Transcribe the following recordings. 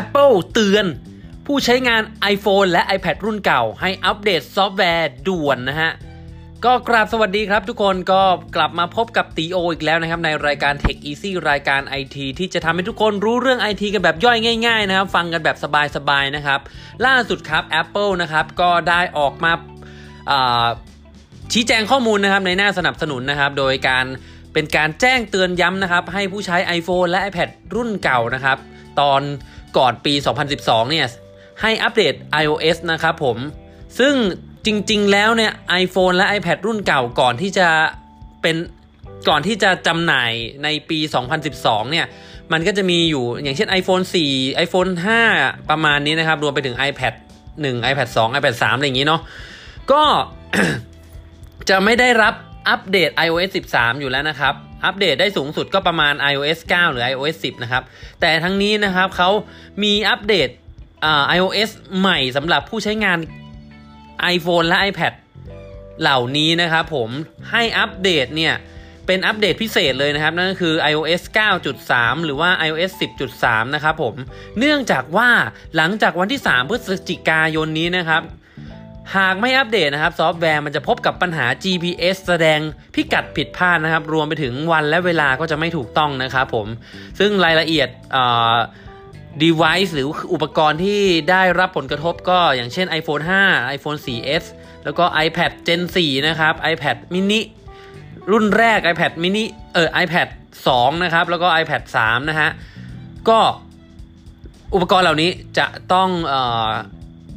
Apple เตือน ผู้ใช้งาน iPhone และ iPad รุ่นเก่า ให้อัปเดตซอฟต์แวร์ด่วนนะฮะ ก็กราบสวัสดีครับทุกคนก็กลับมาพบกับตีโออีกแล้วนะครับ ในรายการ Tech Easy รายการ IT ที่จะทำให้ทุกคนรู้เรื่อง IT กันแบบย่อยง่ายๆนะครับ ฟังกันแบบสบายๆนะครับ ล่าสุดครับ Apple นะครับก็ได้ออกมาชี้แจงข้อมูลนะครับในหน้าสนับสนุนนะครับ โดยการเป็นการแจ้งเตือนย้ำนะครับ ให้ผู้ใช้ iPhone และ iPad รุ่นเก่านะครับ ตอน ก่อนปี 2012 เนี่ย ให้อัปเดต iOS นะครับผม ซึ่งจริงๆ แล้วเนี่ย iPhone และ iPad รุ่นเก่าก่อนที่จะเป็นก่อนที่จะจำหน่ายในปี 2012 เนี่ย มันก็จะมีอยู่อย่างเช่น iPhone 4 iPhone 5 ประมาณนี้นะครับ รวมไปถึง iPad 1 iPad 2 iPad 3 อะไรอย่างนี้เนาะ ก็จะไม่ได้รับอัปเดต iOS 13 อยู่แล้วนะครับ อัปเดตได้สูงสุดก็ประมาณ iOS 9 หรือ iOS 10 นะครับ แต่ทั้งนี้นะครับเขามีอัปเดต iOS ใหม่สำหรับผู้ใช้งาน iPhone และ iPad เหล่านี้นะครับผมให้อัปเดตเนี่ย เป็นอัปเดตพิเศษเลยนะครับ นั่นก็คือ iOS 9.3 หรือว่า iOS 10.3 นะครับผม เนื่องจากว่าหลังจากวันที่ 3 พฤศจิกายนนี้นะครับ หากไม่อัปเดตนะครับ ซอฟต์แวร์มันจะพบกับปัญหา GPS แสดงพิกัดผิดพลาดนะครับ รวมไปถึงวันและเวลาก็จะไม่ถูกต้องนะครับผม ซึ่งรายละเอียด device หรืออุปกรณ์ที่ได้รับผลกระทบก็อย่างเช่น iPhone 5 iPhone 4s แล้วก็ iPad Gen 4 นะครับ iPad mini รุ่นแรก iPad mini เออ iPad 2 นะครับ แล้วก็ iPad 3 นะฮะ ก็อุปกรณ์เหล่านี้จะต้องอ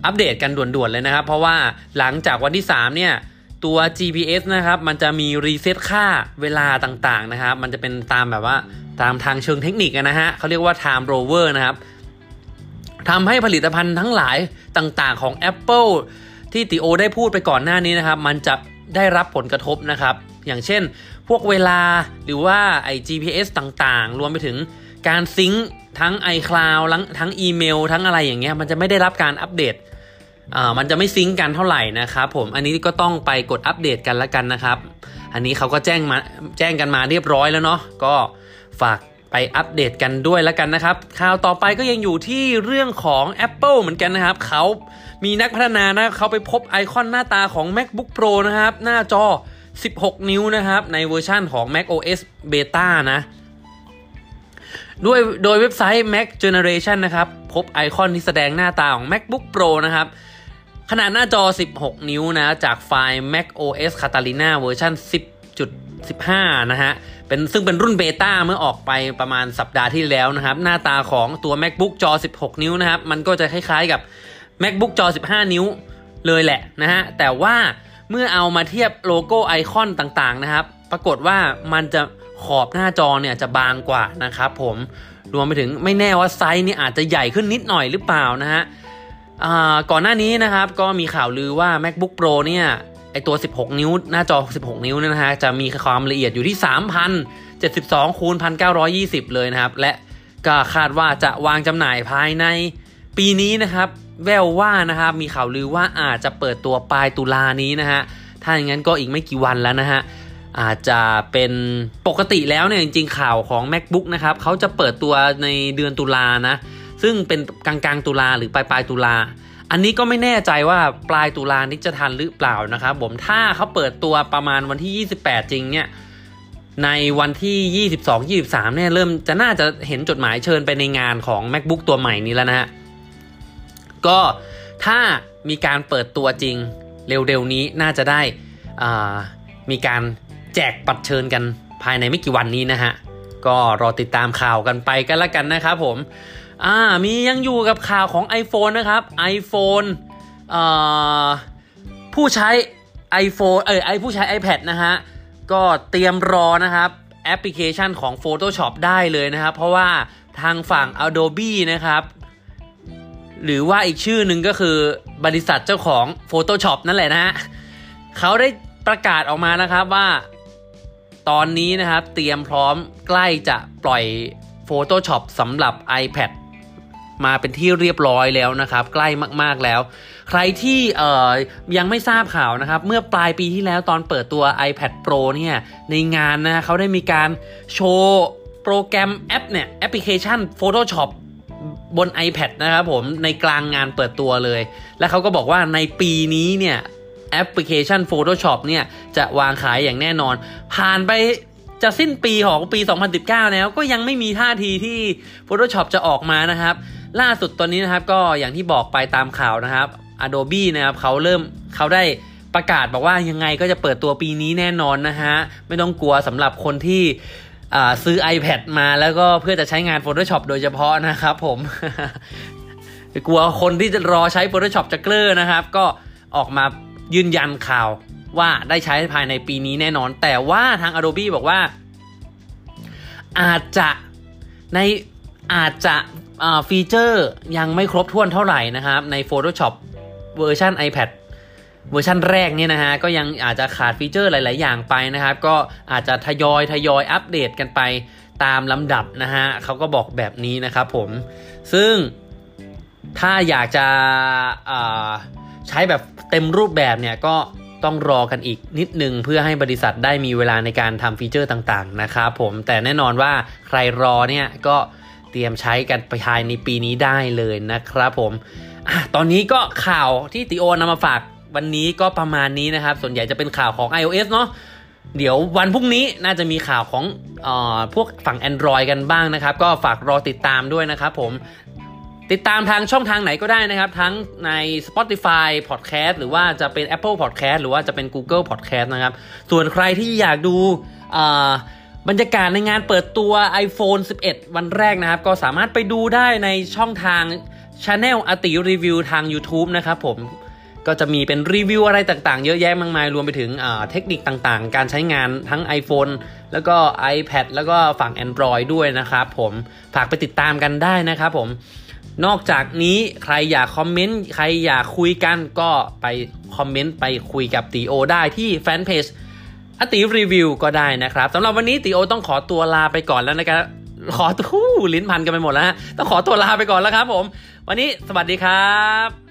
อัปเดตกันด่วนๆเลยนะครับ เพราะว่าหลังจากวันที่ 3 เนี่ยตัว GPS นะครับ มันจะมีรีเซ็ตค่าเวลาต่างๆนะครับ มันจะเป็นตามแบบว่าตามทางเชิงเทคนิคนะฮะเขาเรียกว่า time rover นะครับทำให้ผลิตภัณฑ์ทั้งหลายต่างๆของ Apple ที่ติโอได้พูดไปก่อนหน้านี้นะครับ มันจะได้รับผลกระทบนะครับ อย่างเช่น พวกเวลาหรือว่าไอ GPS ต่างๆ รวมไปถึงการซิงค์ทั้ง iCloud ทั้งอีเมล ทั้งอะไรอย่างเงี้ยมันจะไม่ได้รับการอัปเดต มันจะไม่ sync กันเท่าไหร่นะครับผมอันนี้ก็ต้องไปกดอัปเดตกันแล้วกันนะครับ อันนี้เขาก็แจ้งมาแจ้งกันมาเรียบร้อยแล้วเนาะก็ฝากไปอัปเดตกันด้วยแล้วกันนะครับ ข่าวต่อไปก็ยังอยู่ที่เรื่องของ Apple เหมือนกันนะครับ เขามีนักพัฒนานะเขาไปพบไอคอนหน้าตาของ MacBook Pro นะครับ หน้าจอ 16 นิ้วนะครับ ในเวอร์ชั่นของ Mac OS Beta นะด้วยโดยเว็บไซต์ Mac Generation นะครับ พบไอคอนที่แสดงหน้าตาของ MacBook Pro นะครับ ขนาดหน้าจอ 16 นิ้วนะ จากไฟล์ Mac OS Catalina เวอร์ชัน10.15 นะฮะ เป็นซึ่งเป็นรุ่นเบต้าเมื่อออกไปประมาณสัปดาห์ที่แล้วนะครับ หน้าตาของตัว MacBook จอ 16 นิ้วนะครับ มันก็จะคล้ายๆกับ MacBook จอ 15 นิ้วเลยแหละนะฮะ แต่ว่าเมื่อเอามาเทียบโลโก้ไอคอนต่างๆนะครับ ปรากฏว่ามันจะขอบหน้าจอเนี่ยจะบางกว่านะครับผม รวมไปถึงไม่แน่ว่าไซส์นี่อาจจะใหญ่ขึ้นนิดหน่อยหรือเปล่านะฮะ ก่อนหน้านี้นะครับก็มีข่าวลือว่า MacBook Pro เนี่ยไอตัว 16 นิ้ว หน้าจอ 16 นิ้วนะฮะจะมีความละเอียดอยู่ที่ 3,072คูณ1,920 เลยนะครับ และก็คาดว่าจะวางจำหน่ายภายในปีนี้นะครับ แววว่านะครับมีข่าวลือว่าอาจจะเปิดตัวปลายตุลานี้นะฮะถ้าอย่างนั้นก็อีกไม่กี่วันแล้วนะฮะอาจจะเป็นปกติแล้วเนี่ยจริงๆข่าวของ macbook นะครับเขาจะเปิดตัวในเดือนตุลานะ ซึ่งเป็นกลางกลางตุลาหรือปลายปลายตุลา อันนี้ก็ไม่แน่ใจว่าปลายตุลานี้จะทันหรือเปล่านะครับผมถ้าเขาเปิดตัวประมาณวันที่ 28 จริงเนี่ยในวันที่ 22 23เนี่ยเริ่มจะน่าจะเห็นจดหมายเชิญไปในงานของ macbook ตัวใหม่นี้แล้วนะฮะก็ถ้ามีการเปิดตัวจริงเร็วๆนี้น่าจะได้มีการแจกปัดเชิญกันภายในไม่กี่วันนี้นะฮะ ก็รอติดตามข่าวกันไปกันละกันนะครับผม อ่ามียังอยู่กับข่าวของ iPhone นะครับ iPhone ผู้ใช้ iPhone เออไอผู้ใช้ iPad นะฮะ ก็เตรียมรอนะครับแอปพลิเคชันของ Photoshop ได้เลยนะครับ เพราะว่าทางฝั่ง Adobe นะครับ หรือว่าอีกชื่อหนึ่งก็คือบริษัทเจ้าของ Photoshop นั่นแหละนะฮะเขาได้ประกาศออกมานะครับว่าตอนนี้นะครับ เตรียมพร้อมใกล้จะปล่อย Photoshop สำหรับ iPad มาเป็นที่เรียบร้อยแล้วนะครับ ใกล้มากๆแล้ว ใครที่เอ่อยังไม่ทราบข่าวนะครับ เมื่อปลายปีที่แล้วตอนเปิดตัว iPad Pro เนี่ยในงานนะเขาได้มีการโชว์โปรแกรมแอปเนี่ยแอปพลิเคชัน Photoshop บน iPad นะครับผมในกลางงานเปิดตัวเลย และเขาก็บอกว่าในปีนี้เนี่ยแอปพลิเคชัน Photoshop เนี่ยจะวางขายอย่างแน่นอน ผ่านไปจะสิ้นปีของปี 2019 แล้วก็ยังไม่มีท่าทีที่ Photoshop จะออกมานะครับ ล่าสุดตอนนี้นะครับก็อย่างที่บอกไปตามข่าวนะครับ Adobe นะครับเขาเริ่มเขาได้ประกาศบอกว่ายังไงก็จะเปิดตัวปีนี้แน่นอนนะฮะ ไม่ต้องกลัวสำหรับคนที่ซื้อ iPad มาแล้วก็เพื่อจะใช้งาน Photoshop โดยเฉพาะนะครับผมกลัวคนที่จะรอใช้ Photoshop จะเกลือนะครับ ก็ออกมายืนยันข่าวว่าได้ใช้ภายในปีนี้แน่นอน แต่ว่าทาง Adobe บอกว่า อาจจะใน อาจจะฟีเจอร์ยังไม่ครบถ้วนเท่าไหร่นะครับ ใน Photoshop เวอร์ชัน iPad เวอร์ชันแรกเนี่ยนะฮะก็ยังอาจจะขาดฟีเจอร์หลาย ๆ อย่างไปนะครับ ก็อาจจะทยอยทยอยอัปเดตกันไปตามลำดับนะฮะเขาก็บอกแบบนี้นะครับผม ซึ่งถ้าอยากจะใช้แบบเต็มรูปแบบเนี่ยก็ต้องรอกันอีกนิดนึงเพื่อให้บริษัทได้มีเวลาในการทำฟีเจอร์ต่าง ๆ นะครับผมแต่แน่นอนว่าใครรอเนี่ยก็ เตรียมใช้กันภายในปีนี้ได้เลยนะครับผมอตอนนี้ก็ข่าวที่ติโอนำมาฝากวันนี้ก็ประมาณนี้นะครับ ส่วนใหญ่จะเป็นข่าวของ iOS เนาะเดี๋ยววันพรุ่งนี้น่าจะมีข่าวของอพวกฝั่ง Android กันบ้างนะครับ ก็ฝากรอติดตามด้วยนะครับผมติดตามทางช่องทางไหนก็ได้นะครับ ทั้งใน Spotify Podcast หรือว่าจะเป็น Apple Podcast หรือว่าจะเป็น Google Podcast นะครับ ส่วนใครที่อยากดู บรรยากาศในงานเปิดตัว iPhone 11 วันแรกนะครับ ก็สามารถไปดูได้ในช่องทาง Channel อติรีวิวทาง YouTube นะครับผมก็จะมีเป็นรีวิวอะไรต่างๆ เยอะแยะมากมาย รวมไปถึงเทคนิคต่างๆ การใช้งานทั้ง iPhone แล้วก็ iPad แล้วก็ฝั่ง Android ด้วยนะครับผมฝากไปติดตามกันได้นะครับผมนอกจากนี้ใครอยากคอมเมนต์ ใครอยากคุยกันก็ไปคอมเมนต์ ไปคุยกับตีโอได้ที่แฟนเพจ อติรีวิวก็ได้นะครับสำหรับวันนี้ตีโอต้องขอตัวลาไปก่อนแล้วนะครับขอตู้ลิ้นพันกันไปหมดแล้วต้องขอตัวลาไปก่อนแล้วครับผม วันนี้สวัสดีครับ